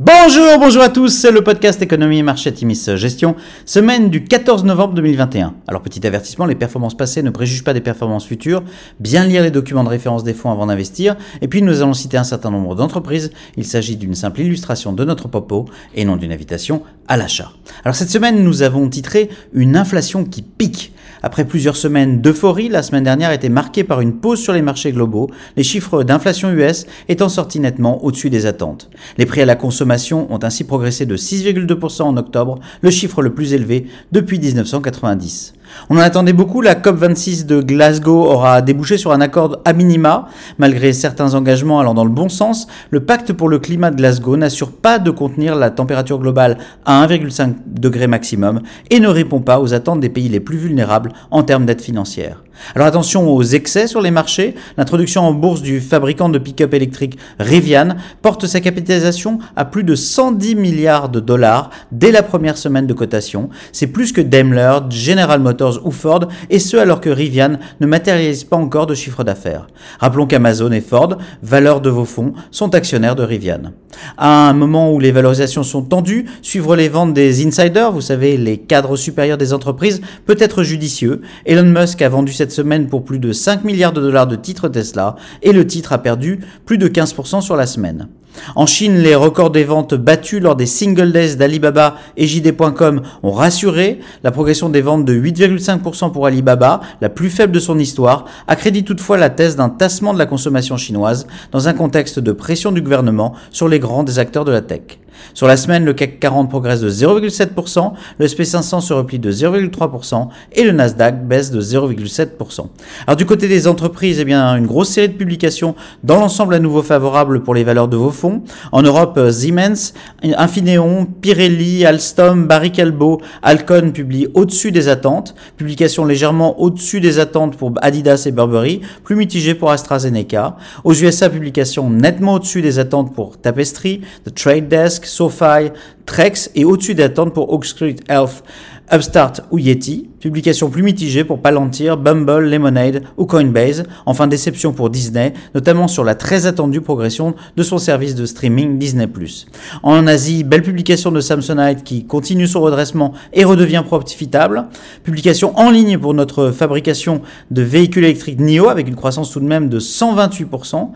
Bonjour, bonjour à tous, c'est le podcast Économie et Marché Timis Gestion, semaine du 14 novembre 2021. Alors petit avertissement, les performances passées ne préjugent pas des performances futures, bien lire les documents de référence des fonds avant d'investir, et puis nous allons citer un certain nombre d'entreprises, il s'agit d'une simple illustration de notre propos et non d'une invitation à l'achat. Alors cette semaine nous avons titré Une inflation qui pique. Après plusieurs semaines d'euphorie, la semaine dernière était marquée par une pause sur les marchés globaux, les chiffres d'inflation US étant sortis nettement au-dessus des attentes. Les prix à la consommation ont ainsi progressé de 6,2% en octobre, le chiffre le plus élevé depuis 1990. On en attendait beaucoup, la COP26 de Glasgow aura débouché sur un accord à minima. Malgré certains engagements allant dans le bon sens, le pacte pour le climat de Glasgow n'assure pas de contenir la température globale à 1,5 degré maximum et ne répond pas aux attentes des pays les plus vulnérables en termes d'aide financière. Alors attention aux excès sur les marchés. L'introduction en bourse du fabricant de pick-up électrique Rivian porte sa capitalisation à plus de 110 milliards de dollars dès la première semaine de cotation. C'est plus que Daimler, General Motors ou Ford, et ce alors que Rivian ne matérialise pas encore de chiffre d'affaires. Rappelons qu'Amazon et Ford, valeurs de vos fonds, sont actionnaires de Rivian. À un moment où les valorisations sont tendues, suivre les ventes des insiders, vous savez, les cadres supérieurs des entreprises, peut être judicieux. Elon Musk a vendu cette semaine pour plus de 5 milliards de dollars de titres Tesla et le titre a perdu plus de 15% sur la semaine. En Chine, les records des ventes battus lors des single days d'Alibaba et JD.com ont rassuré. La progression des ventes de 8,5% pour Alibaba, la plus faible de son histoire, accrédite toutefois la thèse d'un tassement de la consommation chinoise dans un contexte de pression du gouvernement sur les grands des acteurs de la tech. Sur la semaine, le CAC 40 progresse de 0,7%, le SP500 se replie de 0,3% et le Nasdaq baisse de 0,7%. Alors du côté des entreprises, eh bien, une grosse série de publications dans l'ensemble à nouveau favorable pour les valeurs de vos fonds. En Europe, Siemens, Infineon, Pirelli, Alstom, Barry Callebaut, Alcon publient au-dessus des attentes. Publications légèrement au-dessus des attentes pour Adidas et Burberry, plus mitigées pour AstraZeneca. Aux USA, publications nettement au-dessus des attentes pour Tapestry, The Trade Desk, SoFi, Trex et au-dessus d'attente pour Oak Street Health, Upstart ou Yeti. Publication plus mitigée pour Palantir, Bumble, Lemonade ou Coinbase. Enfin déception pour Disney, notamment sur la très attendue progression de son service de streaming Disney+. En Asie, belle publication de Samsonite qui continue son redressement et redevient profitable. Publication en ligne pour notre fabrication de véhicules électriques NIO avec une croissance tout de même de 128%.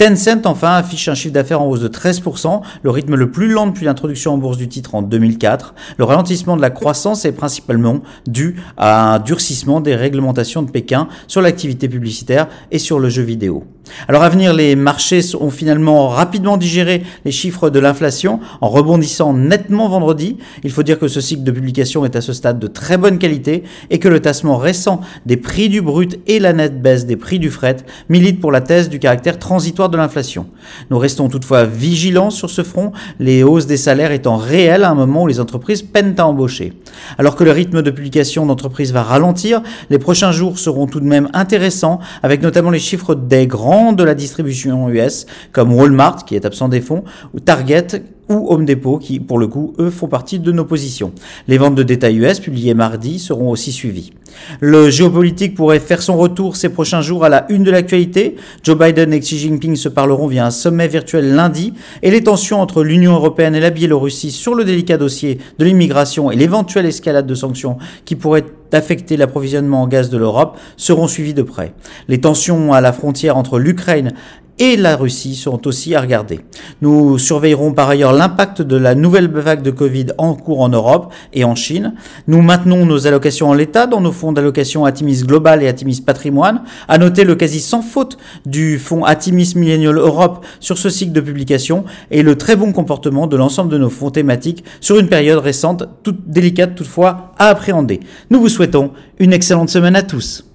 Tencent enfin affiche un chiffre d'affaires en hausse de 13%, le rythme le plus lent depuis l'introduction en bourse du titre en 2004. Le ralentissement de la croissance est principalement dû à un durcissement des réglementations de Pékin sur l'activité publicitaire et sur le jeu vidéo. Alors à venir, les marchés ont finalement rapidement digéré les chiffres de l'inflation en rebondissant nettement vendredi. Il faut dire que ce cycle de publication est à ce stade de très bonne qualité et que le tassement récent des prix du brut et la nette baisse des prix du fret militent pour la thèse du caractère transitoire de l'inflation. Nous restons toutefois vigilants sur ce front, les hausses des salaires étant réelles à un moment où les entreprises peinent à embaucher. Alors que le rythme de publication d'entreprises va ralentir, les prochains jours seront tout de même intéressants avec notamment les chiffres des grands de la distribution US, comme Walmart, qui est absent des fonds, ou Target, ou Home Depot, qui, pour le coup, eux, font partie de nos positions. Les ventes de détail US, publiées mardi, seront aussi suivies. Le géopolitique pourrait faire son retour ces prochains jours à la une de l'actualité. Joe Biden et Xi Jinping se parleront via un sommet virtuel lundi, et les tensions entre l'Union européenne et la Biélorussie sur le délicat dossier de l'immigration et l'éventuelle escalade de sanctions qui pourraient affecter l'approvisionnement en gaz de l'Europe seront suivies de près. Les tensions à la frontière entre l'Ukraine et la Russie sont aussi à regarder. Nous surveillerons par ailleurs l'impact de la nouvelle vague de Covid en cours en Europe et en Chine. Nous maintenons nos allocations en l'état dans nos fonds d'allocation Atimis Global et Atimis Patrimoine. À noter le quasi sans faute du fonds Atimis Millennial Europe sur ce cycle de publication et le très bon comportement de l'ensemble de nos fonds thématiques sur une période récente, toute délicate toutefois à appréhender. Nous vous souhaitons une excellente semaine à tous.